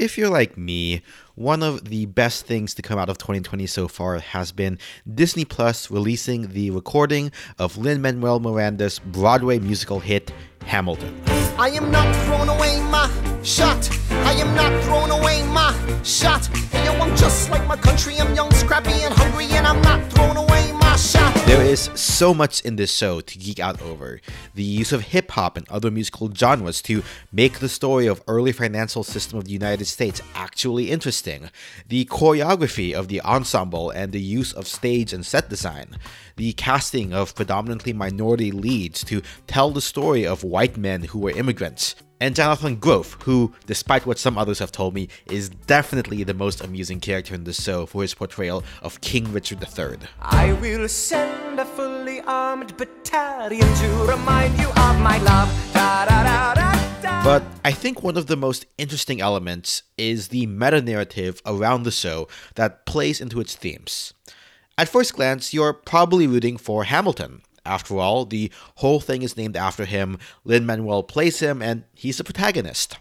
If you're like me, one of the best things to come out of 2020 so far has been Disney Plus releasing the recording of Lin Manuel Miranda's Broadway musical hit, Hamilton. I am not throwing away my shot. I am not throwing away my shot. Hey, yo, I'm just like my country. I'm young, scrappy, and hungry, and I'm not There is so much in this show to geek out over. The use of hip hop and other musical genres to make the story of early financial system of the United States actually interesting. The choreography of the ensemble and the use of stage and set design. The casting of predominantly minority leads to tell the story of white men who were immigrants and Jonathan Groff, who, despite what some others have told me, is definitely the most amusing character in the show for his portrayal of King Richard III. I will send a fully armed battalion to remind you of my love. Da, da, da. But I think one of the most interesting elements is the meta narrative around the show that plays into its themes. At first glance, you're probably rooting for Hamilton, after all, the whole thing is named after him, Lin Manuel plays him, and he's the protagonist.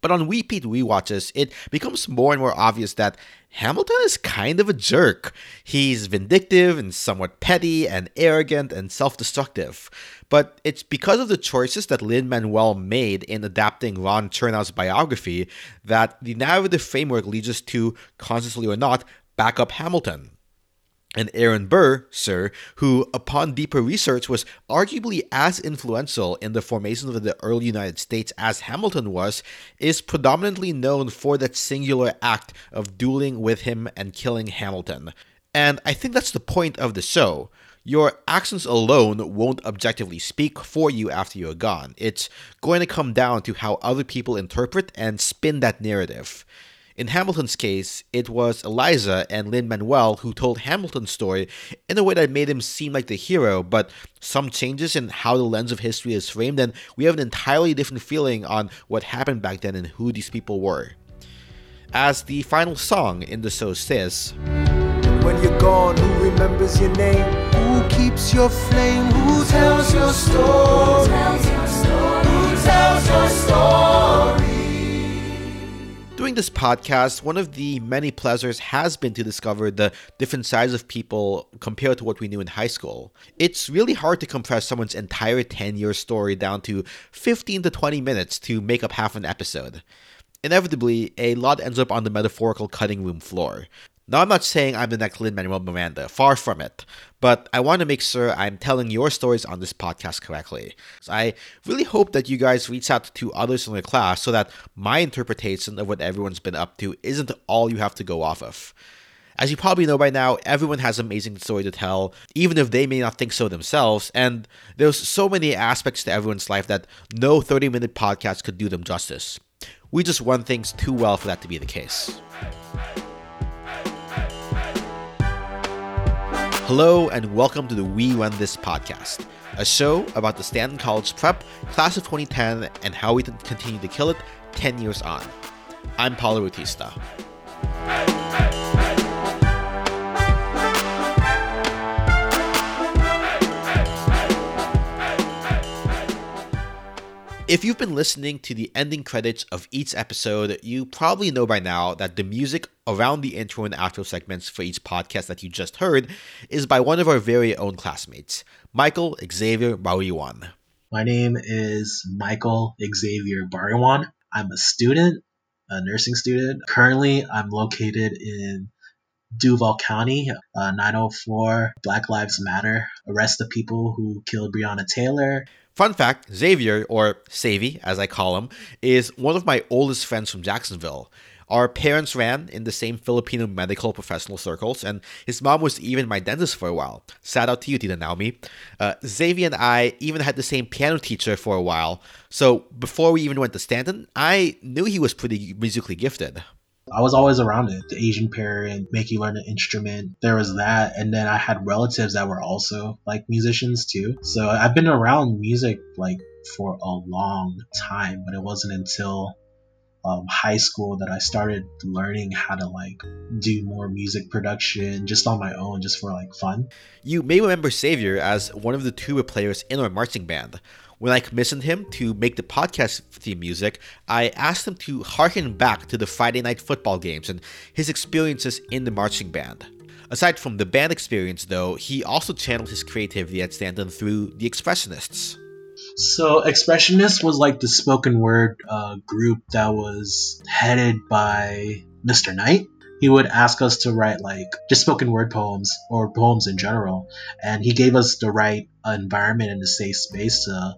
But on repeat rewatches, it becomes more and more obvious that Hamilton is kind of a jerk. He's vindictive and somewhat petty and arrogant and self destructive. But it's because of the choices that Lin Manuel made in adapting Ron Chernow's biography that the narrative framework leads us to, consciously or not, back up Hamilton and Aaron Burr, sir, who, upon deeper research, was arguably as influential in the formation of the early United States as Hamilton was, is predominantly known for that singular act of dueling with him and killing Hamilton. And I think that's the point of the show. Your actions alone won't objectively speak for you after you're gone. It's going to come down to how other people interpret and spin that narrative. In Hamilton's case, it was Eliza and Lin Manuel who told Hamilton's story in a way that made him seem like the hero, but some changes in how the lens of history is framed, and we have an entirely different feeling on what happened back then and who these people were. As the final song in the show says, When you're gone, who remembers your name? Who keeps your flame? Who tells your story? Who tells your story? Doing this podcast, one of the many pleasures has been to discover the different sides of people compared to what we knew in high school. It's really hard to compress someone's entire 10 year story down to 15 to 20 minutes to make up half an episode. Inevitably, a lot ends up on the metaphorical cutting room floor. Now, I'm not saying I'm the next Lin Manuel Miranda, far from it, but I want to make sure I'm telling your stories on this podcast correctly. So I really hope that you guys reach out to others in the class so that my interpretation of what everyone's been up to isn't all you have to go off of. As you probably know by now, everyone has amazing story to tell, even if they may not think so themselves, and there's so many aspects to everyone's life that no 30 minute podcast could do them justice. We just run things too well for that to be the case. Hello, and welcome to the We Run This podcast, a show about the Stanton College Prep class of 2010 and how we continue to kill it 10 years on. I'm Paulo Bautista. If you've been listening to the ending credits of each episode, you probably know by now that the music around the intro and outro segments for each podcast that you just heard is by one of our very own classmates, Michael Xavier Bariwan. My name is Michael Xavier Bariwan. I'm a student, a nursing student. Currently, I'm located in Duval County, uh, 904 Black Lives Matter. Arrest the people who killed Breonna Taylor. Fun fact Xavier, or Savy as I call him, is one of my oldest friends from Jacksonville. Our parents ran in the same Filipino medical professional circles, and his mom was even my dentist for a while. Shout out to you, Tita Naomi. Uh, Xavier and I even had the same piano teacher for a while, so before we even went to Stanton, I knew he was pretty musically gifted. I was always around it. The Asian parent, make you learn an instrument. There was that. And then I had relatives that were also like musicians too. So I've been around music like for a long time, but it wasn't until um, high school that I started learning how to like do more music production just on my own, just for like fun. You may remember Savior as one of the tuba players in our marching band. When I commissioned him to make the podcast theme music, I asked him to harken back to the Friday night football games and his experiences in the marching band. Aside from the band experience, though, he also channeled his creativity at Stanton through the Expressionists. So, Expressionists was like the spoken word uh, group that was headed by Mr. Knight. He would ask us to write like just spoken word poems or poems in general, and he gave us the right environment and the safe space to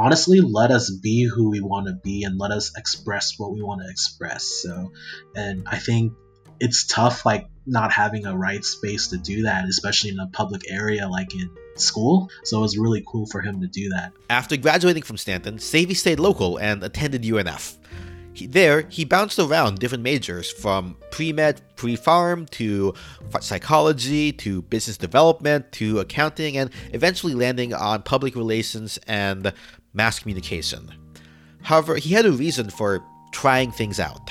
honestly let us be who we want to be and let us express what we want to express. So, and I think it's tough, like not having a right space to do that, especially in a public area like in school. So it was really cool for him to do that. After graduating from Stanton, Savy stayed local and attended UNF. He, there, he bounced around different majors from pre med, pre pharm to psychology to business development to accounting and eventually landing on public relations and mass communication. However, he had a reason for trying things out.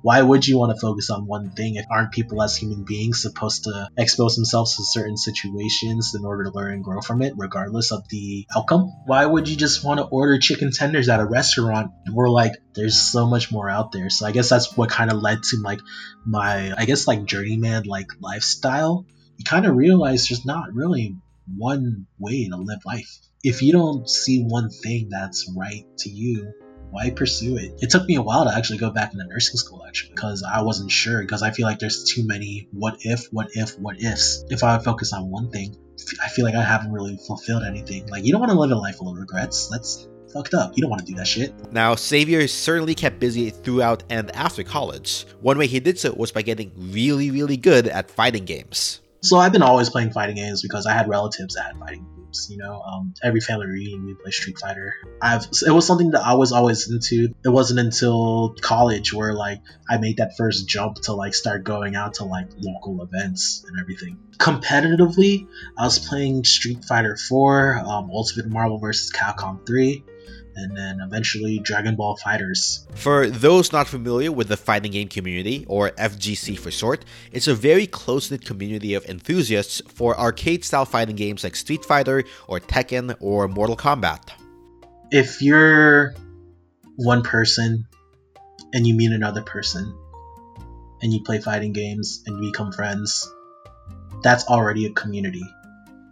Why would you want to focus on one thing if aren't people as human beings supposed to expose themselves to certain situations in order to learn and grow from it regardless of the outcome? Why would you just want to order chicken tenders at a restaurant? We're like there's so much more out there. So i guess that's what kind of led to like my i guess like journeyman like lifestyle. You kind of realize there's not really one way to live life if you don't see one thing that's right to you why pursue it? It took me a while to actually go back into nursing school, actually, because I wasn't sure. Because I feel like there's too many what if, what if, what ifs. If I focus on one thing, I feel like I haven't really fulfilled anything. Like, you don't want to live a life full of regrets. That's fucked up. You don't want to do that shit. Now, Xavier certainly kept busy throughout and after college. One way he did so was by getting really, really good at fighting games. So I've been always playing fighting games because I had relatives that had fighting games. You know, um, every family reunion we play Street Fighter. I've it was something that I was always into. It wasn't until college where like I made that first jump to like start going out to like local events and everything. Competitively, I was playing Street Fighter 4, um, Ultimate Marvel vs. Capcom 3 and then eventually Dragon Ball FighterZ. For those not familiar with the fighting game community, or FGC for short, it's a very close knit community of enthusiasts for arcade style fighting games like Street Fighter, or Tekken, or Mortal Kombat. If you're one person and you meet another person and you play fighting games and you become friends, that's already a community.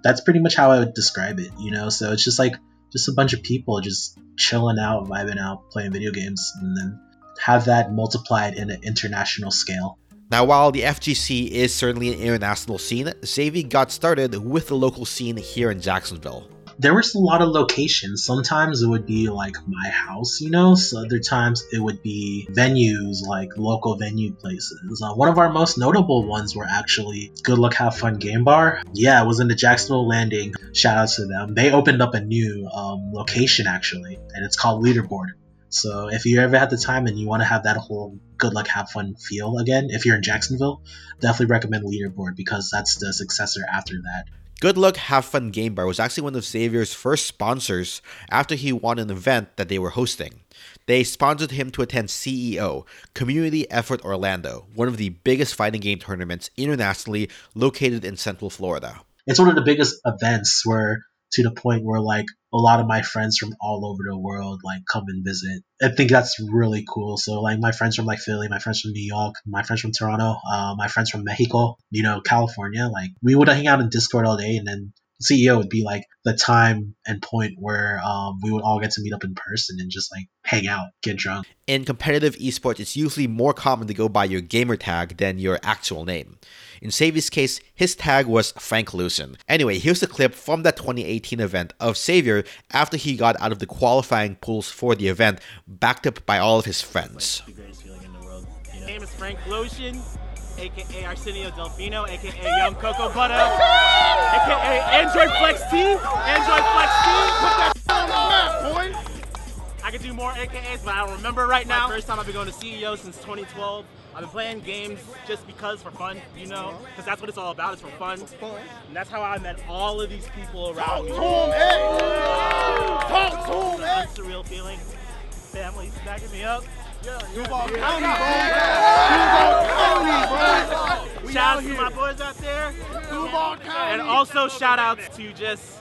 That's pretty much how I would describe it, you know? So it's just like just a bunch of people just chilling out, vibing out, playing video games, and then have that multiplied in an international scale. Now, while the FGC is certainly an international scene, Xavier got started with the local scene here in Jacksonville there was a lot of locations. Sometimes it would be like my house, you know. So other times it would be venues like local venue places. Uh, one of our most notable ones were actually Good Luck Have Fun Game Bar. Yeah, it was in the Jacksonville Landing. Shout out to them. They opened up a new um, location actually, and it's called Leaderboard. So if you ever have the time and you want to have that whole good luck, have fun feel again, if you're in Jacksonville, definitely recommend Leaderboard because that's the successor after that. Good Luck Have Fun Game Bar was actually one of Xavier's first sponsors after he won an event that they were hosting. They sponsored him to attend CEO, Community Effort Orlando, one of the biggest fighting game tournaments internationally located in Central Florida. It's one of the biggest events where to the point where like a lot of my friends from all over the world like come and visit. I think that's really cool. So like my friends from like Philly, my friends from New York, my friends from Toronto, uh, my friends from Mexico, you know, California, like we would hang out in Discord all day and then CEO would be like the time and point where um, we would all get to meet up in person and just like hang out, get drunk. In competitive esports, it's usually more common to go by your gamer tag than your actual name. In Xavier's case, his tag was Frank Lotion. Anyway, here's a clip from that 2018 event of Xavier after he got out of the qualifying pools for the event, backed up by all of his friends. My name is Frank Lotion aka Arsenio Delfino, aka Young Cocoa Butter, aka Android Flex T, Android Flex T. Put that on the map, boy. I could do more AKAs, but I don't remember right now. First time I've been going to CEO since 2012. I've been playing games just because for fun, you know, because that's what it's all about. It's for fun. And that's how I met all of these people around me. Talk to him, hey! Eh? Talk to him, hey! Eh? That's the real feeling. Family backing me up. Duval County, bro. Duval County, bro. Shout out to my boys out there. Duval County. And also shout outs to just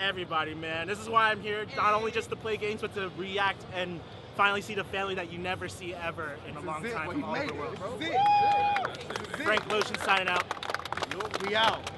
everybody, man. This is why I'm here, not only just to play games, but to react and finally see the family that you never see ever in a long time from all over the world. Frank Lotion signing out. We out.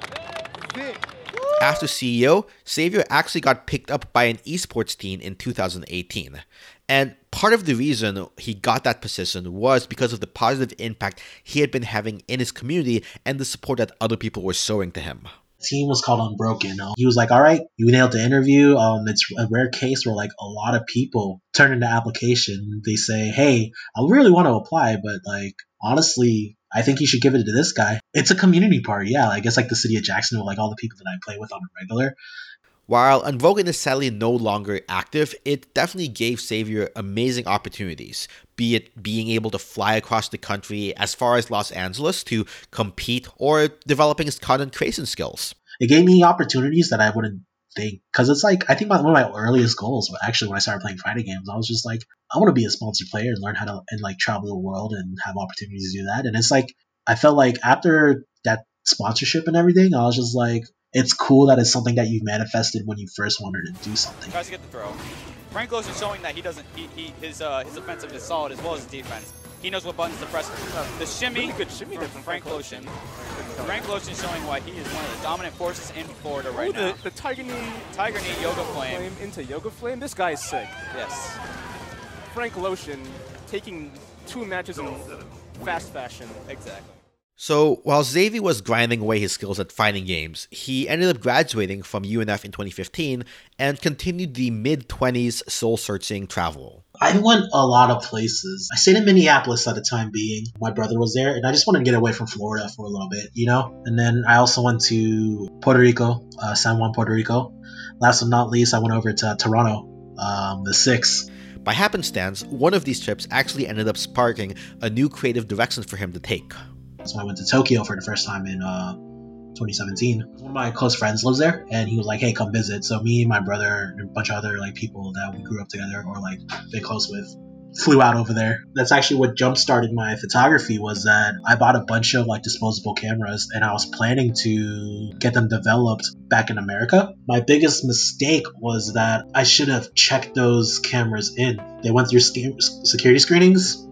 After CEO, Xavier actually got picked up by an esports team in 2018. And part of the reason he got that position was because of the positive impact he had been having in his community and the support that other people were showing to him team was called Unbroken. Uh, he was like, "All right, you nailed the interview. Um, it's a rare case where like a lot of people turn into application. They say, "Hey, I really want to apply, but like honestly, I think you should give it to this guy." It's a community party, yeah. I guess like the city of Jacksonville, like all the people that I play with on a regular. While Unbroken is sadly no longer active, it definitely gave Xavier amazing opportunities, be it being able to fly across the country as far as Los Angeles to compete or developing his content creation skills. It gave me opportunities that I wouldn't think, because it's like, I think one of my earliest goals, actually when I started playing fighting games, I was just like, I want to be a sponsored player and learn how to, and like travel the world and have opportunities to do that. And it's like, I felt like after that sponsorship and everything, I was just like, it's cool that it's something that you manifested when you first wanted to do something. Tries to get the throw. Frank Lotion is showing that he doesn't. He, he his uh, his offensive is solid as well as his defense. He knows what buttons to press. The shimmy, Really good shimmy from from Frank Frank Lotion. Frank Lotion showing why he is one of the dominant forces in Florida right Ooh, the, now. the Tiger Knee Tiger Knee Yoga Flame. flame into Yoga Flame. This guy is sick. Yes. Frank Lotion taking two matches in fast fashion. Exactly. So, while Xavier was grinding away his skills at fighting games, he ended up graduating from UNF in 2015 and continued the mid 20s soul searching travel. I went a lot of places. I stayed in Minneapolis at the time being. My brother was there, and I just wanted to get away from Florida for a little bit, you know? And then I also went to Puerto Rico, uh, San Juan, Puerto Rico. Last but not least, I went over to Toronto, um, the six. By happenstance, one of these trips actually ended up sparking a new creative direction for him to take. So I went to Tokyo for the first time in uh, 2017. One of my close friends lives there, and he was like, "Hey, come visit." So me, and my brother, and a bunch of other like people that we grew up together or like been close with, flew out over there. That's actually what jump started my photography. Was that I bought a bunch of like disposable cameras, and I was planning to get them developed back in America. My biggest mistake was that I should have checked those cameras in. They went through sca- security screenings.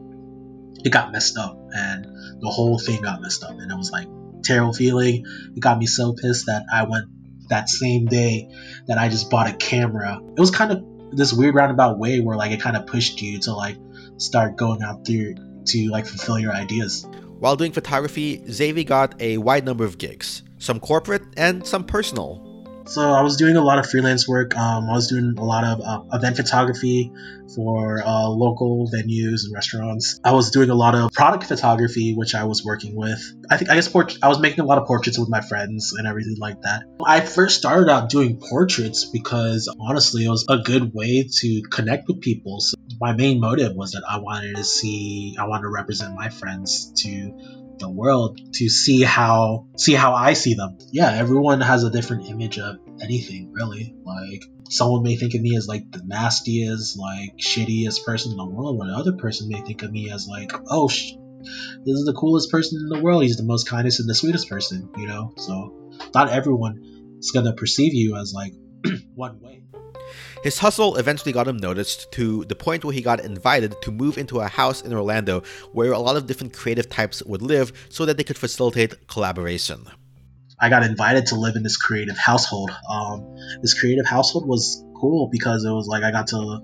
It got messed up, and the whole thing got messed up and it was like terrible feeling. It got me so pissed that i went that same day that i just bought a camera. It was kind of this weird roundabout way where like it kind of pushed you to like start going out there to like fulfill your ideas. While doing photography, Xavier got a wide number of gigs, some corporate and some personal. So i was doing a lot of freelance work. Um, i was doing a lot of uh, event photography for uh, local venues and restaurants. I was doing a lot of product photography which i was working with. I think i guess port- i was making a lot of portraits with my friends and everything like that. I first started out doing portraits because honestly it was a good way to connect with people. So my main motive was that i wanted to see i wanted to represent my friends to the world to see how see how I see them. Yeah, everyone has a different image of anything, really. Like someone may think of me as like the nastiest, like shittiest person in the world, while another person may think of me as like, oh, sh- this is the coolest person in the world. He's the most kindest and the sweetest person, you know. So not everyone is gonna perceive you as like one way. His hustle eventually got him noticed to the point where he got invited to move into a house in Orlando where a lot of different creative types would live so that they could facilitate collaboration. I got invited to live in this creative household. Um, this creative household was cool because it was like I got to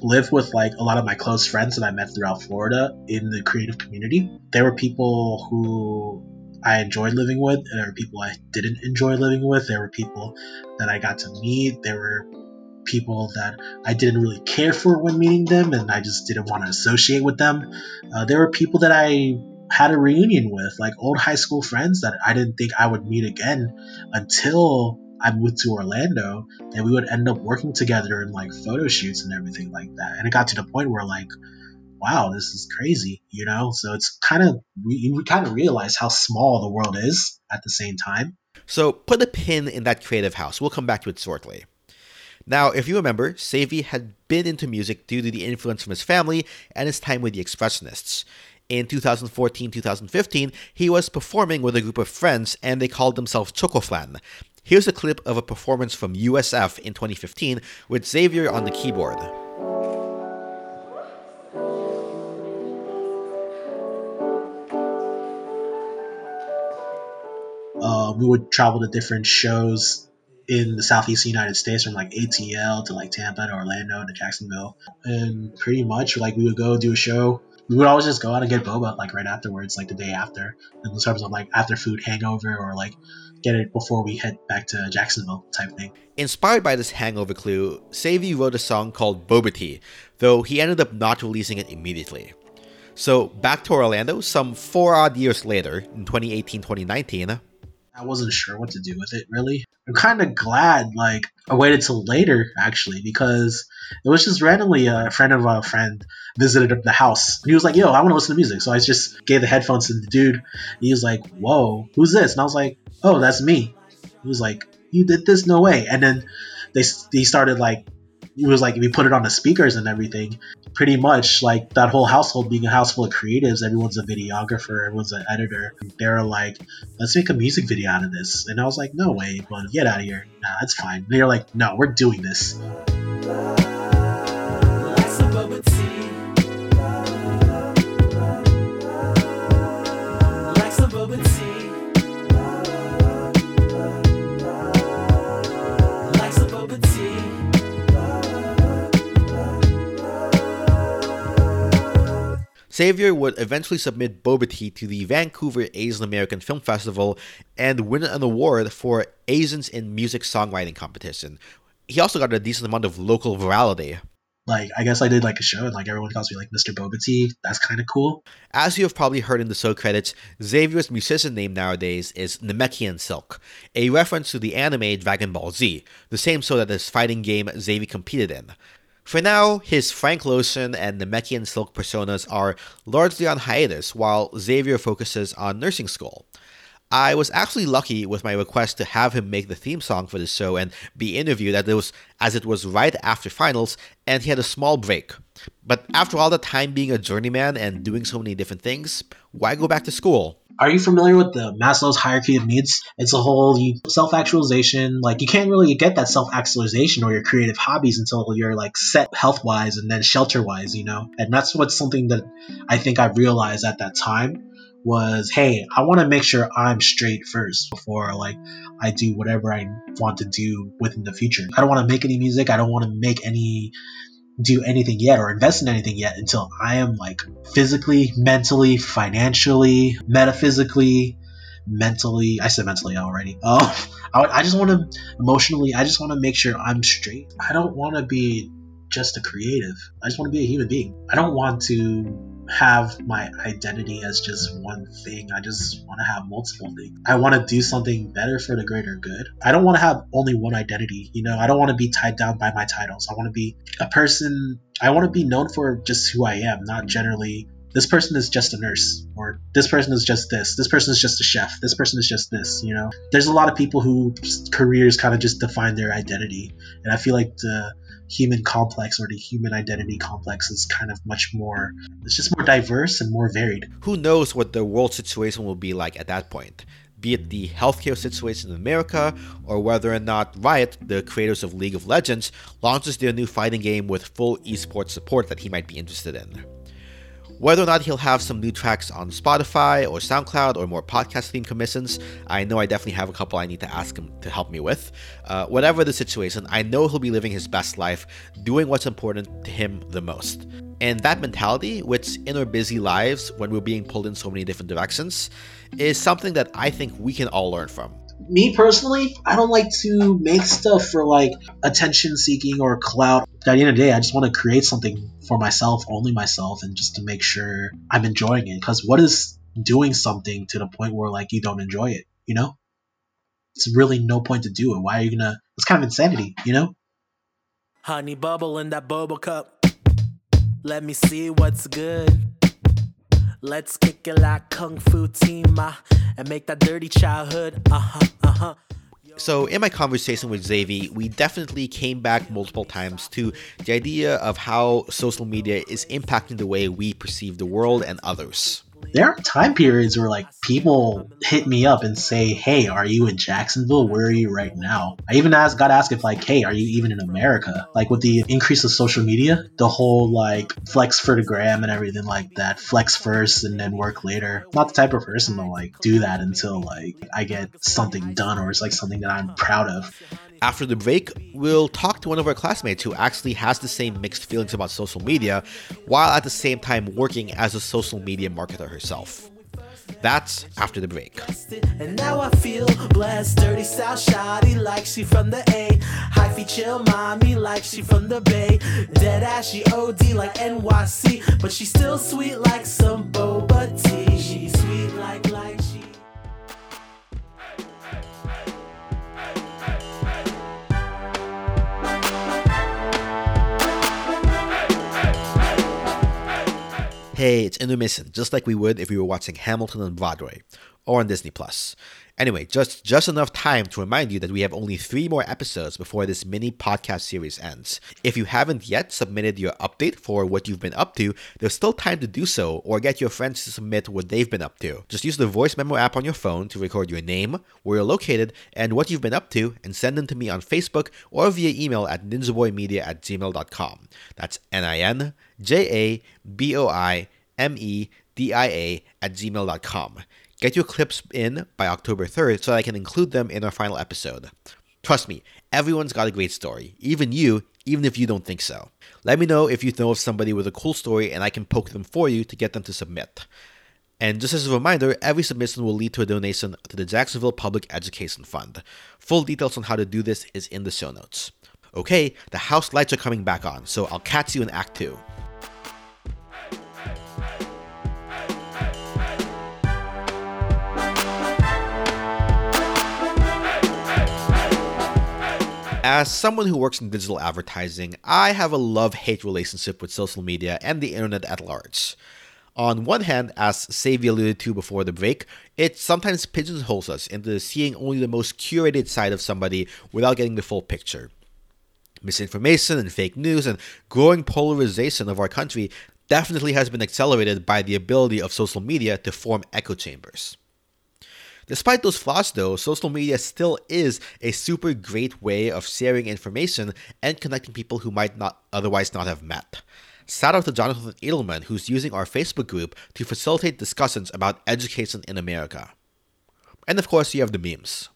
live with like a lot of my close friends that I met throughout Florida in the creative community. There were people who I enjoyed living with, there were people I didn't enjoy living with. There were people that I got to meet. There were people that I didn't really care for when meeting them, and I just didn't want to associate with them. Uh, there were people that I had a reunion with, like old high school friends that I didn't think I would meet again until I moved to Orlando, and we would end up working together in like photo shoots and everything like that. And it got to the point where like, wow, this is crazy, you know. So it's kind of we, we kind of realize how small the world is at the same time. So put a pin in that creative house. We'll come back to it shortly. Now, if you remember, Savy had been into music due to the influence from his family and his time with the Expressionists. In 2014 2015, he was performing with a group of friends and they called themselves Chocoflan. Here's a clip of a performance from USF in 2015 with Xavier on the keyboard. Uh, we would travel to different shows in the southeast United States, from like ATL to like Tampa to Orlando to Jacksonville, and pretty much like we would go do a show. We would always just go out and get boba like right afterwards, like the day after, in terms of like after food hangover or like get it before we head back to Jacksonville type thing. Inspired by this hangover clue, Savy wrote a song called Boba Tea, though he ended up not releasing it immediately. So, back to Orlando, some four odd years later, in 2018 2019, I wasn't sure what to do with it really. I'm kind of glad like I waited till later actually because it was just randomly a friend of a friend visited the house. He was like, "Yo, I want to listen to music," so I just gave the headphones to the dude. He was like, "Whoa, who's this?" And I was like, "Oh, that's me." He was like, "You did this? No way!" And then they he started like it was like we put it on the speakers and everything pretty much like that whole household being a house full of creatives. Everyone's a videographer everyone's an editor. They're like let's make a music video out of this. And i was like no way but get out of here. Nah that's fine. They're like no we're doing this Xavier would eventually submit Boba to the Vancouver Asian American Film Festival and win an award for Asians in Music Songwriting Competition. He also got a decent amount of local virality. Like, I guess I did like a show and like everyone calls me like Mr. Boba That's kind of cool. As you have probably heard in the show credits, Xavier's musician name nowadays is Namekian Silk, a reference to the anime Dragon Ball Z, the same show that his fighting game Xavier competed in. For now, his Frank Lotion and Namekian Silk personas are largely on hiatus while Xavier focuses on nursing school. I was actually lucky with my request to have him make the theme song for the show and be interviewed as it was, as it was right after finals and he had a small break. But after all the time being a journeyman and doing so many different things, why go back to school? Are you familiar with the Maslow's hierarchy of needs? It's a whole self actualization. Like, you can't really get that self actualization or your creative hobbies until you're like set health wise and then shelter wise, you know? And that's what's something that I think I realized at that time was hey i want to make sure i'm straight first before like i do whatever i want to do within the future i don't want to make any music i don't want to make any do anything yet or invest in anything yet until I am like physically, mentally, financially, metaphysically, mentally. I said mentally already. Oh, I, I just want to emotionally. I just want to make sure I'm straight. I don't want to be just a creative. I just want to be a human being. I don't want to have my identity as just one thing. I just want to have multiple things. I want to do something better for the greater good. I don't want to have only one identity. You know, I don't want to be tied down by my titles. I want to be a person. I want to be known for just who I am, not generally this person is just a nurse or this person is just this this person is just a chef this person is just this you know there's a lot of people whose careers kind of just define their identity and i feel like the human complex or the human identity complex is kind of much more it's just more diverse and more varied who knows what the world situation will be like at that point be it the healthcare situation in America, or whether or not Riot, the creators of League of Legends, launches their new fighting game with full esports support that he might be interested in. Whether or not he'll have some new tracks on Spotify or SoundCloud or more podcast theme commissions, I know I definitely have a couple I need to ask him to help me with. Uh, whatever the situation, I know he'll be living his best life, doing what's important to him the most. And that mentality, which in our busy lives, when we're being pulled in so many different directions, is something that I think we can all learn from me personally, I don't like to make stuff for like attention seeking or clout. At the end of the day, I just want to create something for myself, only myself, and just to make sure I'm enjoying it. Because what is doing something to the point where like you don't enjoy it? You know, it's really no point to do it. Why are you gonna? It's kind of insanity, you know. Honey bubble in that bubble cup. Let me see what's good. Let's kick it like Kung Fu Team and make that dirty childhood. Uh huh, uh huh. So, in my conversation with Xavi, we definitely came back multiple times to the idea of how social media is impacting the way we perceive the world and others there are time periods where like people hit me up and say, "Hey, are you in Jacksonville? Where are you right now?" I even asked, got asked if like, "Hey, are you even in America?" Like with the increase of social media, the whole like flex for the gram and everything like that, flex first and then work later. Not the type of person to like do that until like I get something done or it's like something that I'm proud of. After the break, we'll talk to one of our classmates who actually has the same mixed feelings about social media, while at the same time working as a social media marketer herself. That's after the break. And now I feel blessed. Dirty South shoddy like she from the A. Hyphy chill mommy like she from the Bay. Dead ass she OD like NYC. But she still sweet like some boba tea. She sweet like like she. Hey, it's intermission, just like we would if we were watching Hamilton on Broadway or on Disney Plus. Anyway, just just enough time to remind you that we have only three more episodes before this mini podcast series ends. If you haven't yet submitted your update for what you've been up to, there's still time to do so, or get your friends to submit what they've been up to. Just use the voice memo app on your phone to record your name, where you're located, and what you've been up to, and send them to me on Facebook or via email at ninjaboimedia at gmail.com. That's N I N J A B O I M E D I A at gmail.com. Get your clips in by October 3rd so I can include them in our final episode. Trust me, everyone's got a great story, even you, even if you don't think so. Let me know if you know of somebody with a cool story and I can poke them for you to get them to submit. And just as a reminder, every submission will lead to a donation to the Jacksonville Public Education Fund. Full details on how to do this is in the show notes. Okay, the house lights are coming back on, so I'll catch you in Act 2. As someone who works in digital advertising, I have a love hate relationship with social media and the internet at large. On one hand, as Xavi alluded to before the break, it sometimes pigeonholes us into seeing only the most curated side of somebody without getting the full picture. Misinformation and fake news and growing polarization of our country definitely has been accelerated by the ability of social media to form echo chambers. Despite those flaws, though, social media still is a super great way of sharing information and connecting people who might not otherwise not have met. Shout out to Jonathan Edelman, who's using our Facebook group to facilitate discussions about education in America. And of course, you have the memes.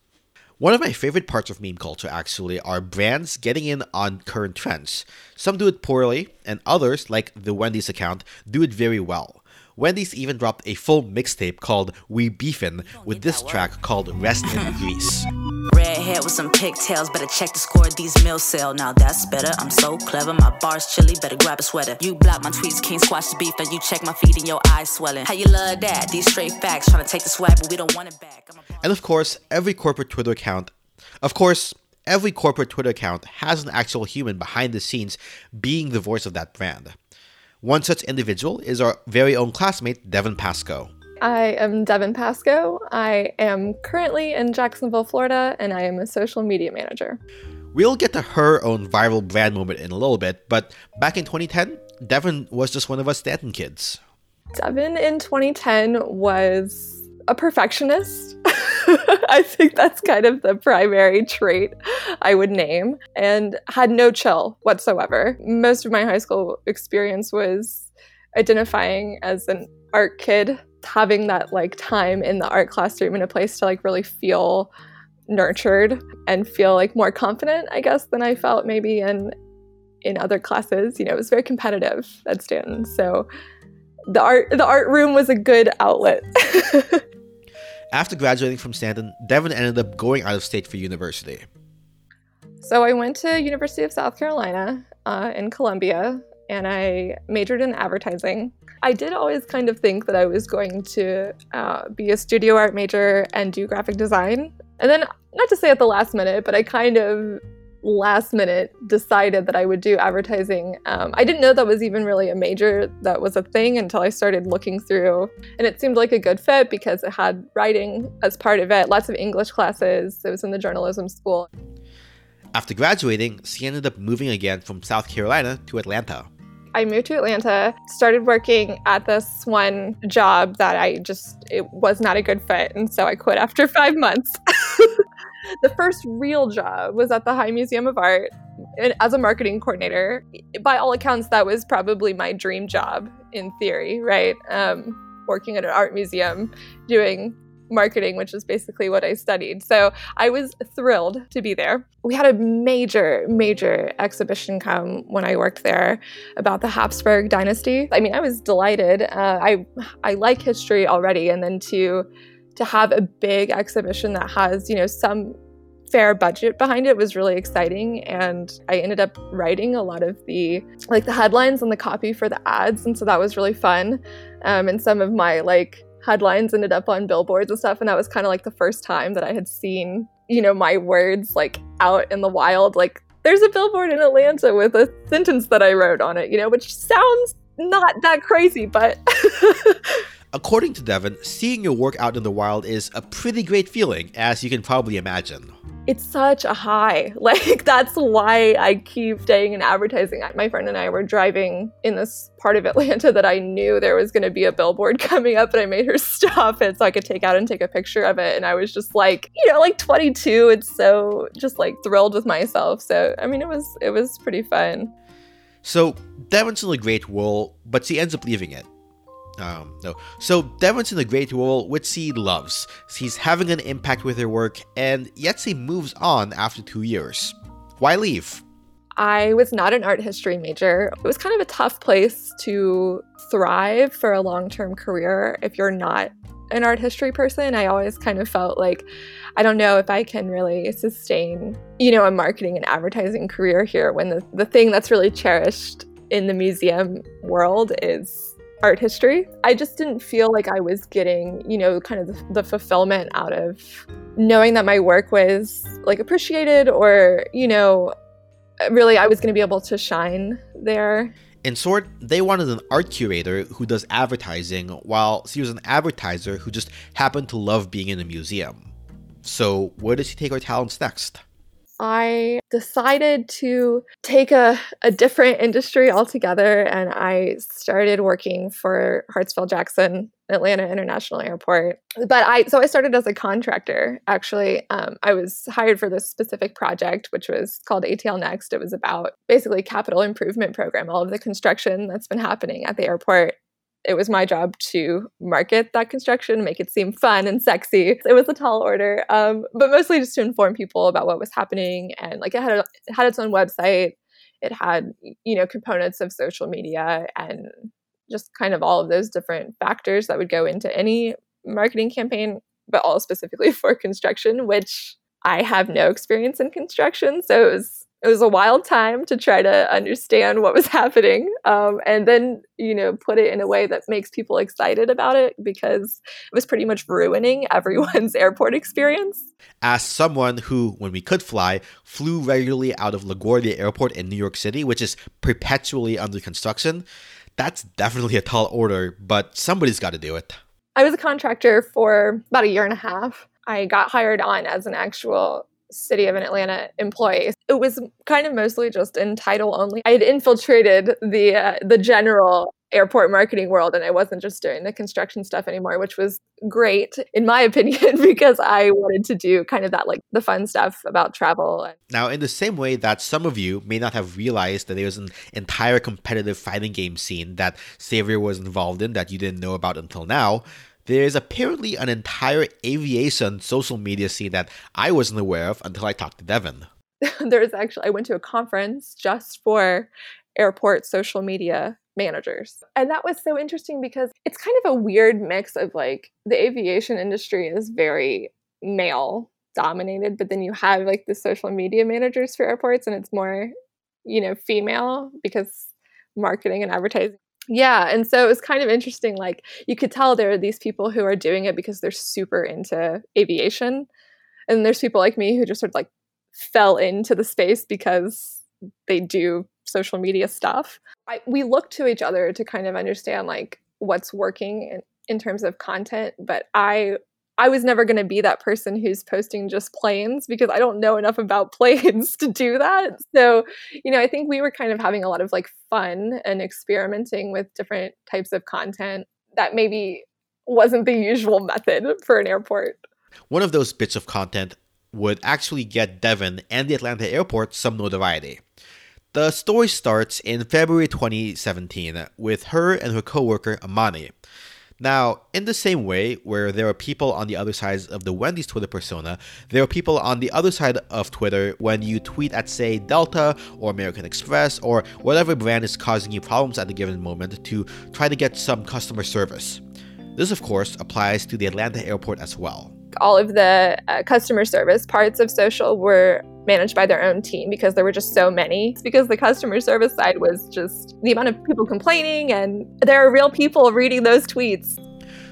One of my favorite parts of meme culture actually are brands getting in on current trends. Some do it poorly, and others, like the Wendy's account, do it very well. Wendy's even dropped a full mixtape called We Beefin' with this track called Rest in Grease. Red hair with some pigtails, better check the score of these meals sell. Now that's better. I'm so clever. My bar's chilly, better grab a sweater. You block my tweets, can't squash the beef, and you check my feet and your eyes swelling. How you love that? These straight facts, trying to take the swag, but we don't want it back. And of course, every corporate Twitter account, of course, every corporate Twitter account has an actual human behind the scenes being the voice of that brand. One such individual is our very own classmate, Devin Pasco. I am Devin Pasco. I am currently in Jacksonville, Florida, and I am a social media manager. We'll get to her own viral brand moment in a little bit, but back in 2010, Devin was just one of us Stanton kids. Devin in 2010 was a perfectionist. I think that's kind of the primary trait I would name, and had no chill whatsoever. Most of my high school experience was identifying as an art kid, having that like time in the art classroom in a place to like really feel nurtured and feel like more confident, I guess, than I felt maybe in in other classes. You know, it was very competitive at Stanton. So the art the art room was a good outlet. After graduating from Stanton, Devin ended up going out of state for university. So I went to University of South Carolina uh, in Columbia, and I majored in advertising. I did always kind of think that I was going to uh, be a studio art major and do graphic design. And then, not to say at the last minute, but I kind of last minute decided that I would do advertising. Um, I didn't know that was even really a major that was a thing until I started looking through. And it seemed like a good fit because it had writing as part of it, lots of English classes. It was in the journalism school. After graduating, she ended up moving again from South Carolina to Atlanta. I moved to Atlanta, started working at this one job that I just, it was not a good fit. And so I quit after five months. the first real job was at the High Museum of Art and as a marketing coordinator. By all accounts, that was probably my dream job in theory, right? Um, working at an art museum, doing marketing, which is basically what I studied. So I was thrilled to be there. We had a major, major exhibition come when I worked there about the Habsburg dynasty. I mean, I was delighted. Uh, I I like history already, and then to to have a big exhibition that has you know some fair budget behind it was really exciting. And i ended up writing a lot of the like the headlines and the copy for the ads. And so that was really fun. Um, and some of my like headlines ended up on billboards and stuff. And that was kind of like the first time that i had seen you know my words like out in the wild. Like there's a billboard in atlanta with a sentence that i wrote on it you know which sounds not that crazy but According to Devin, seeing your work out in the wild is a pretty great feeling, as you can probably imagine. It's such a high. Like, that's why I keep staying in advertising. My friend and I were driving in this part of Atlanta that I knew there was going to be a billboard coming up, and I made her stop it so I could take out and take a picture of it. And I was just like, you know, like 22. It's so just like thrilled with myself. So, I mean, it was, it was pretty fun. So, Devin's in a great role, but she ends up leaving it. Um, no. So Devon's in a great role, which she loves. She's having an impact with her work, and yet she moves on after two years. Why leave? I was not an art history major. It was kind of a tough place to thrive for a long term career if you're not an art history person. I always kind of felt like I don't know if I can really sustain, you know, a marketing and advertising career here when the, the thing that's really cherished in the museum world is art history. I just didn't feel like I was getting, you know, kind of the, fulfillment out of knowing that my work was like appreciated or, you know, really I was going to be able to shine there. In short, they wanted an art curator who does advertising, while she was an advertiser who just happened to love being in a museum. So, where does she take her talents next? I decided to take a, a different industry altogether and I started working for Hartsfield Jackson Atlanta International Airport. But I so I started as a contractor. Actually, um, I was hired for this specific project, which was called ATL Next. It was about basically capital improvement program, all of the construction that's been happening at the airport it was my job to market that construction, make it seem fun and sexy. It was a tall order, um, but mostly just to inform people about what was happening. And like it had a, it had its own website. It had you know components of social media and just kind of all of those different factors that would go into any marketing campaign, but all specifically for construction, which I have no experience in construction, so it was it was a wild time to try to understand what was happening um, and then you know put it in a way that makes people excited about it because it was pretty much ruining everyone's airport experience. As someone who when we could fly flew regularly out of laguardia airport in new york city which is perpetually under construction that's definitely a tall order but somebody's got to do it. I was a contractor for about a year and a half. I got hired on as an actual City of an Atlanta employee. It was kind of mostly just in title only. I had infiltrated the uh, the general airport marketing world and I wasn't just doing the construction stuff anymore, which was great in my opinion because I wanted to do kind of that like the fun stuff about travel. Now, in the same way that some of you may not have realized that there was an entire competitive fighting game scene that Xavier was involved in that you didn't know about until now, there's apparently an entire aviation social media scene that I wasn't aware of until I talked to Devin. There's actually, I went to a conference just for airport social media managers. And that was so interesting because it's kind of a weird mix of like the aviation industry is very male dominated, but then you have like the social media managers for airports and it's more, you know, female because marketing and advertising yeah and so it was kind of interesting like you could tell there are these people who are doing it because they're super into aviation and there's people like me who just sort of like fell into the space because they do social media stuff. I, we look to each other to kind of understand like what's working in, in terms of content, but I I was never going to be that person who's posting just planes because I don't know enough about planes to do that. So, you know, I think we were kind of having a lot of like fun and experimenting with different types of content that maybe wasn't the usual method for an airport. One of those bits of content would actually get Devon and the Atlanta airport some notoriety. The story starts in February 2017 with her and her coworker Amani. Now, in the same way, where there are people on the other side of the Wendy's Twitter persona, there are people on the other side of Twitter when you tweet at, say, Delta or American Express or whatever brand is causing you problems at a given moment to try to get some customer service. This, of course, applies to the Atlanta airport as well. All of the uh, customer service parts of social were managed by their own team because there were just so many. It's because the customer service side was just the amount of people complaining, and there are real people reading those tweets.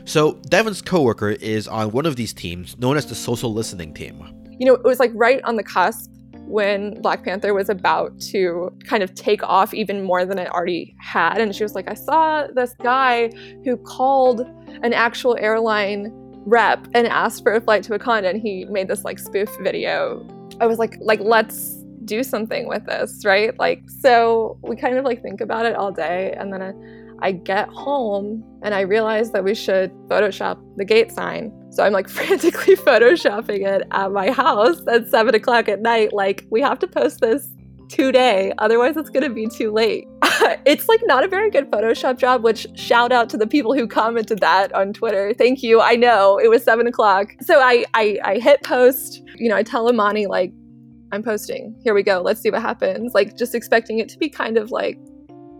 So, Devin's coworker is on one of these teams known as the social listening team. You know, it was like right on the cusp when Black Panther was about to kind of take off even more than it already had. And she was like, I saw this guy who called an actual airline rep and asked for a flight to Wakanda, and he made this like spoof video I was like, like let's do something with this, right? Like, so we kind of like think about it all day, and then I, I get home and I realize that we should Photoshop the gate sign. So I'm like frantically photoshopping it at my house at seven o'clock at night. Like, we have to post this today, otherwise it's gonna be too late. it's like not a very good Photoshop job, which shout out to the people who commented that on Twitter. Thank you. I know it was seven o'clock. So I, I, I hit post, you know, I tell Amani like, I'm posting. Here we go. Let's see what happens. Like just expecting it to be kind of like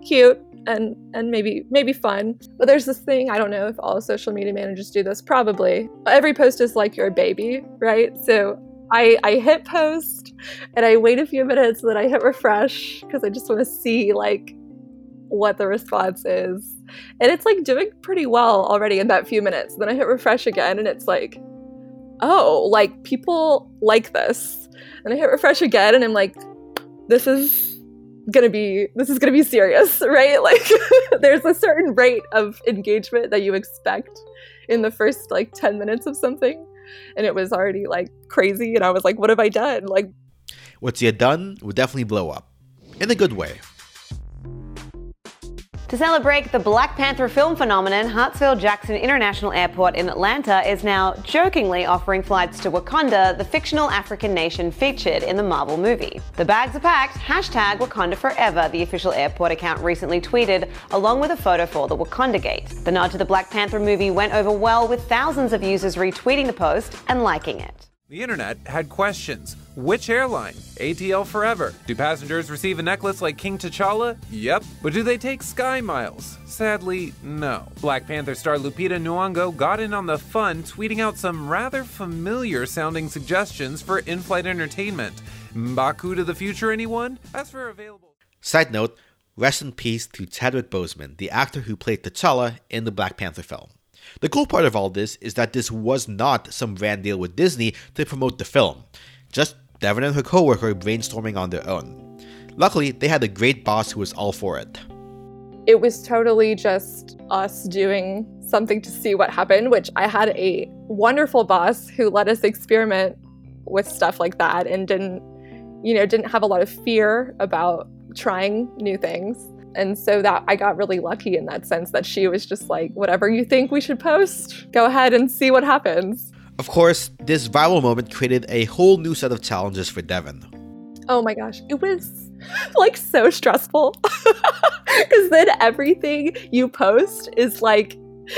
cute and and maybe maybe fun. But there's this thing, I don't know if all social media managers do this, probably. Every post is like your baby, right? So I, I hit post and I wait a few minutes and then I hit refresh because I just want to see like what the response is. And it's like doing pretty well already in that few minutes. Then I hit refresh again and it's like, oh, like people like this. And I hit refresh again and I'm like, this is gonna be this is gonna be serious, right? Like there's a certain rate of engagement that you expect in the first like 10 minutes of something. And it was already like crazy and I was like, what have I done? Like What's you had done would definitely blow up. In a good way. To celebrate the Black Panther film phenomenon, Hartsfield Jackson International Airport in Atlanta is now jokingly offering flights to Wakanda, the fictional African nation featured in the Marvel movie. The bags are packed, hashtag Wakanda Forever, the official airport account recently tweeted, along with a photo for the Wakanda Gate. The nod to the Black Panther movie went over well with thousands of users retweeting the post and liking it. The internet had questions. Which airline? ATL Forever. Do passengers receive a necklace like King T'Challa? Yep. But do they take Sky Miles? Sadly, no. Black Panther star Lupita Nyong'o got in on the fun, tweeting out some rather familiar sounding suggestions for in flight entertainment. Mbaku to the future, anyone? As for available. Side note rest in peace to Chadwick Boseman, the actor who played T'Challa in the Black Panther film. The cool part of all this is that this was not some brand deal with Disney to promote the film, just Devin and her coworker brainstorming on their own. Luckily, they had a great boss who was all for it. It was totally just us doing something to see what happened, which I had a wonderful boss who let us experiment with stuff like that and didn't, you know, didn't have a lot of fear about trying new things. And so that I got really lucky in that sense that she was just like, whatever you think we should post, go ahead and see what happens. Of course, this viral moment created a whole new set of challenges for Devin. Oh my gosh, it was like so stressful. Because then everything you post is like,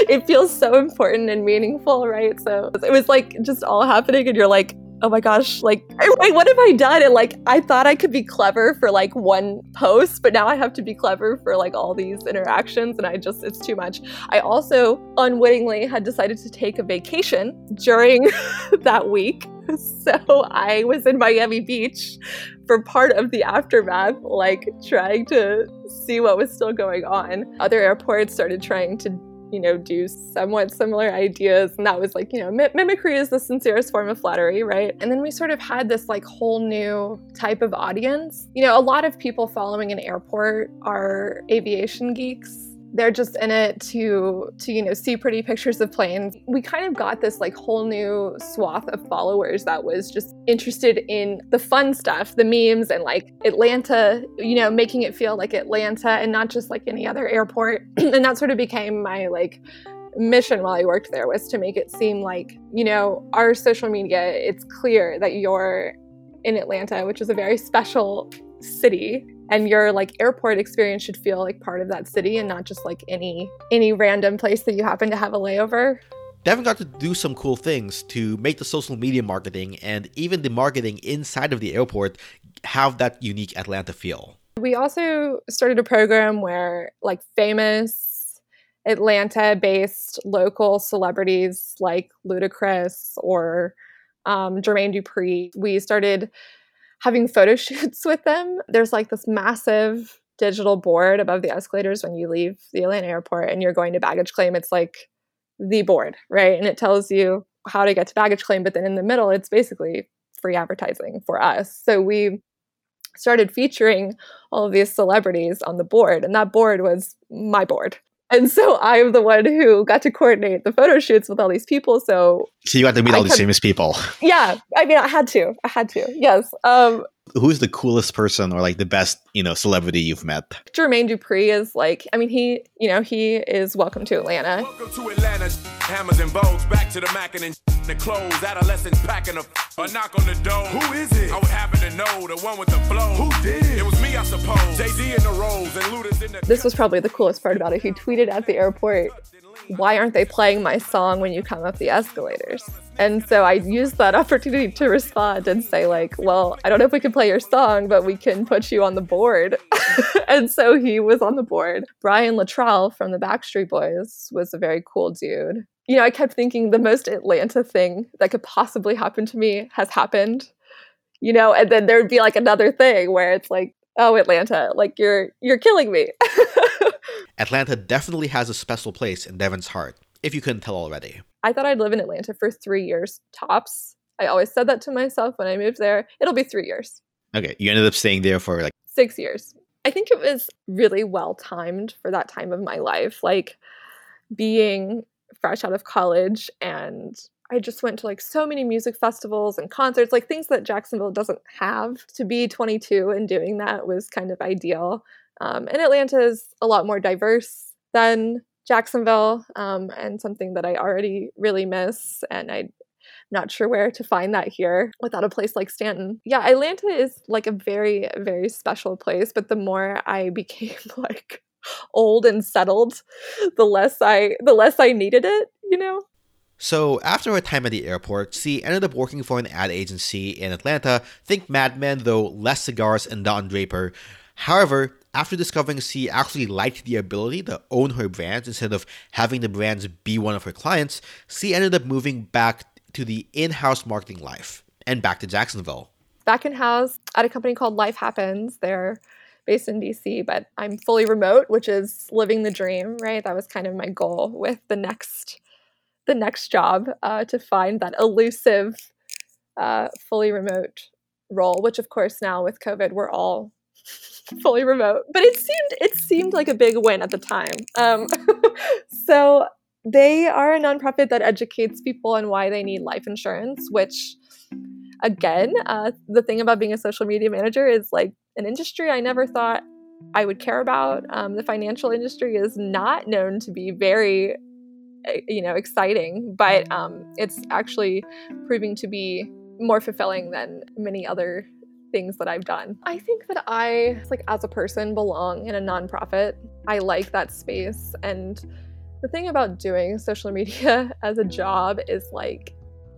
it feels so important and meaningful, right? So it was like just all happening, and you're like, oh my gosh, like, wait, what have I done? And like, I thought I could be clever for like one post, but now I have to be clever for like all these interactions, and I just, it's too much. I also unwittingly had decided to take a vacation during that week. So I was in Miami Beach for part of the aftermath, like trying to see what was still going on. Other airports started trying to you know, do somewhat similar ideas. And that was like, you know, mi- mimicry is the sincerest form of flattery, right? And then we sort of had this like whole new type of audience. You know, a lot of people following an airport are aviation geeks they're just in it to to you know see pretty pictures of planes. We kind of got this like whole new swath of followers that was just interested in the fun stuff the memes and like atlanta you know making it feel like atlanta and not just like any other airport. And that sort of became my like mission while i worked there was to make it seem like you know our social media it's clear that you're in atlanta which is a very special city and your like airport experience should feel like part of that city and not just like any any random place that you happen to have a layover. Devin got to do some cool things to make the social media marketing and even the marketing inside of the airport have that unique Atlanta feel. We also started a program where like famous Atlanta based local celebrities like Ludacris or um, Jermaine Dupri, we started having photo shoots with them. There's like this massive digital board above the escalators when you leave the Atlanta airport and you're going to baggage claim. It's like the board, right? And it tells you how to get to baggage claim, but then in the middle, it's basically free advertising for us. So we started featuring all of these celebrities on the board, and that board was my board. And so I'm the one who got to coordinate the photo shoots with all these people. So So you got to meet I all these famous people. yeah, I mean, I had to. I had to. Yes. Um, Who's the coolest person or like the best, you know, celebrity you've met? Jermaine Dupri is like, I mean, he, you know, he is welcome to Atlanta. to Atlanta, hammers and bows, back to the mackin' and the clothes, adolescents packing a, a knock on the door. Who is it? I would happen to know the one with the flow. Who did it? It was me, I suppose. Jay-Z in the rolls and Luda's in the. This was probably the coolest part about it. He tweeted at the airport, Why aren't they playing my song when you come up the escalators? And so I used that opportunity to respond and say, like, well, I don't know if we can play your song, but we can put you on the board. and so he was on the board. Brian Littrell from the Backstreet Boys was a very cool dude. You know, I kept thinking the most Atlanta thing that could possibly happen to me has happened. You know, and then there'd be like another thing where it's like, oh, Atlanta, like you're you're killing me. Atlanta definitely has a special place in Devin's heart, if you couldn't tell already. I thought I'd live in Atlanta for three years tops. I always said that to myself when I moved there. It'll be three years, Okay, you ended up staying there for like six years. I think it was really well timed for that time of my life. Like being fresh out of college and I just went to like so many music festivals and concerts, like things that Jacksonville doesn't have. To be 22 and doing that was kind of ideal. Um, and Atlanta is a lot more diverse than Jacksonville, um, and something that I already really miss. And I'm not sure where to find that here without a place like Stanton. Yeah, Atlanta is like a very, very special place. But the more I became like old and settled, the less I the less I needed it. You know. So, after her time at the airport, she ended up working for an ad agency in Atlanta. Think Mad Men, though less cigars and Don Draper. However, after discovering she actually liked the ability to own her brands instead of having the brands be one of her clients, she ended up moving back to the in house marketing life and back to Jacksonville. back in house at a company called Life Happens. They're based in DC, but I'm fully remote, which is living the dream, right? That was kind of my goal with the next the next job uh, to find that elusive uh, fully remote role, which of course now with COVID we're all fully remote. But it seemed it seemed like a big win at the time. Um, so they are a nonprofit that educates people on why they need life insurance, which again, uh, the thing about being a social media manager is like an industry I never thought I would care about. Um, the financial industry is not known to be very, uh, you know, exciting, but um, it's actually proving to be more fulfilling than many other things that I've done. I think that I, like, as a person, belong in a nonprofit. I like that space. And the thing about doing social media as a mm-hmm. job is like,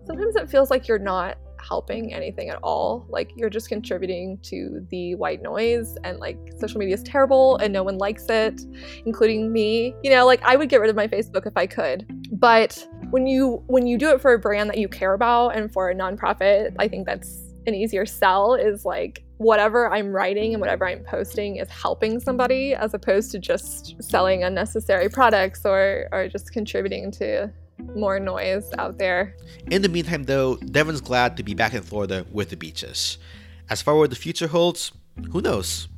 sometimes it feels like you're not helping anything at all. Like you're just contributing to the white noise and like social media is mm-hmm. terrible and no one likes it, including me. You know, like I would get rid of my Facebook if I could. But when you when you do it for a brand that you care about and for a nonprofit, I think that's an easier sell is like whatever I'm writing and whatever I'm posting is helping somebody as opposed to just selling unnecessary products or, or just contributing to more noise out there. In the meantime, though, Devin's glad to be back in Florida with the beaches. As far what the future holds, who knows?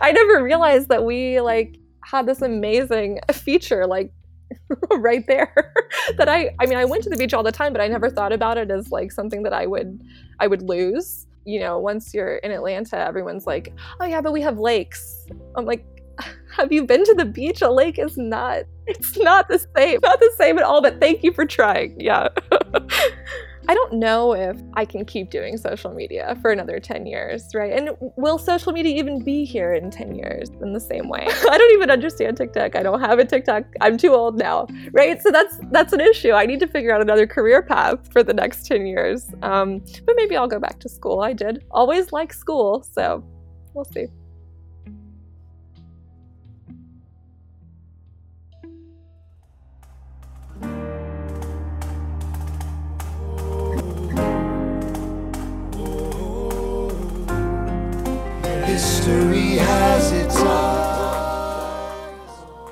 I never realized that we like had this amazing feature like right there that I I mean I went to the beach all the time but I never thought about it as like something that I would I would lose. You know, once you're in Atlanta, everyone's like, "Oh yeah, but we have lakes." I'm like, "Have you been to the beach? A lake is not it's not the same. Not the same at all, but thank you for trying." Yeah. I don't know if I can keep doing social media for another 10 years, right? And will social media even be here in 10 years in the same way? I don't even understand TikTok. I don't have a TikTok. I'm too old now, right? So that's that's an issue. I need to figure out another career path for the next 10 years. Um, but maybe I'll go back to school. I did always like school, so we'll see.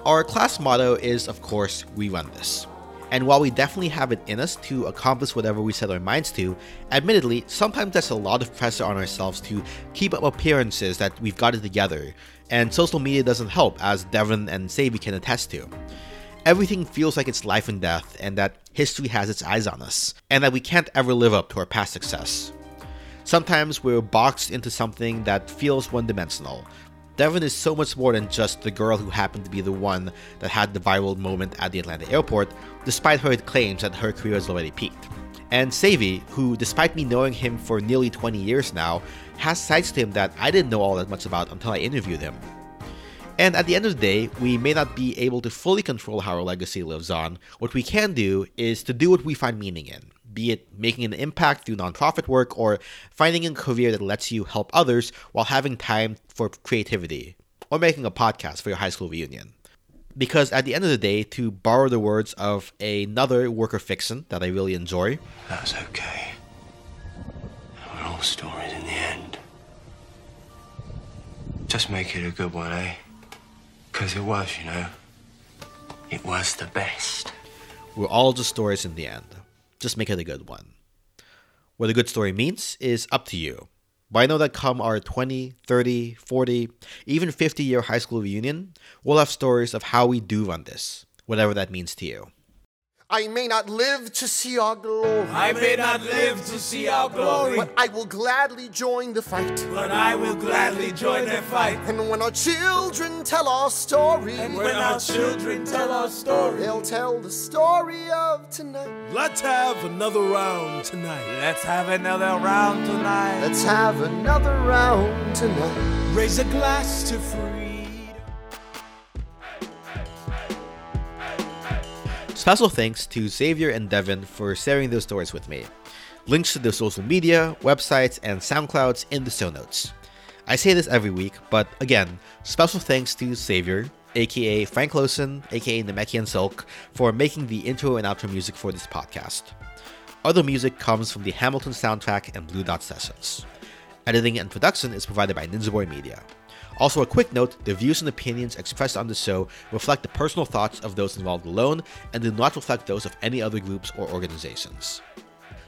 Our class motto is, of course, we run this. And while we definitely have it in us to accomplish whatever we set our minds to, admittedly, sometimes that's a lot of pressure on ourselves to keep up appearances that we've got it together, and social media doesn't help, as Devin and Savy can attest to. Everything feels like it's life and death, and that history has its eyes on us, and that we can't ever live up to our past success. Sometimes we're boxed into something that feels one dimensional. Devin is so much more than just the girl who happened to be the one that had the viral moment at the Atlanta airport, despite her claims that her career has already peaked. And Savy, who, despite me knowing him for nearly 20 years now, has sides to him that I didn't know all that much about until I interviewed him. And at the end of the day, we may not be able to fully control how our legacy lives on. What we can do is to do what we find meaning in be it making an impact through nonprofit work or finding a career that lets you help others while having time for creativity, or making a podcast for your high school reunion. Because at the end of the day, to borrow the words of another work of fiction that I really enjoy, That's okay. We're all stories in the end. Just make it a good one, eh? Because it was, you know. It was the best. we're all just stories in the end. Just make it a good one. What a good story means is up to you. But I know that come our 20, 30, 40, even 50 year high school reunion, we'll have stories of how we do run this, whatever that means to you. I may not live to see our glory. I may not live to see our glory, But I will gladly join the fight. but I will gladly join the fight. And when our children tell our story, And when our children tell our story, they'll tell the story of tonight. let's have another round tonight. Let's have another round tonight. Let's have another round tonight. raise a glass to freedom. Special thanks to Xavier and Devin for sharing those stories with me. Links to their social media, websites, and SoundClouds in the show notes. I say this every week, but again, special thanks to Xavier, aka Frank Lotion, aka Namekian Silk, for making the intro and outro music for this podcast. Other music comes from the Hamilton soundtrack and Blue Dot Sessions. Editing and production is provided by ninjaboimedia. Also, a quick note the views and opinions expressed on the show reflect the personal thoughts of those involved alone and do not reflect those of any other groups or organizations.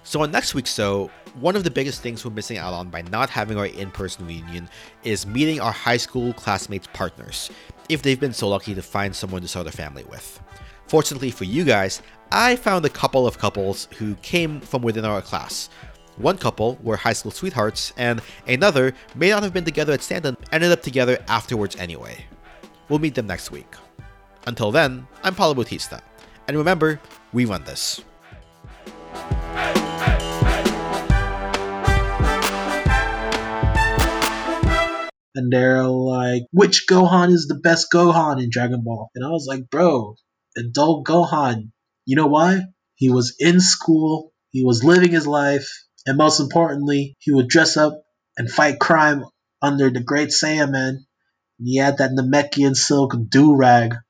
So, on next week's show, one of the biggest things we're missing out on by not having our in person reunion is meeting our high school classmates' partners, if they've been so lucky to find someone to start a family with. Fortunately for you guys, I found a couple of couples who came from within our class. One couple were high school sweethearts, and another may not have been together at Stanton, ended up together afterwards anyway. We'll meet them next week. Until then, I'm Paulo Bautista, and remember, we run this. and they're like, which Gohan is the best Gohan in Dragon Ball? And I was like, bro, adult Gohan. You know why? He was in school, he was living his life, and most importantly, he would dress up and fight crime under the Great Saiyaman. And he had that Namekian silk do rag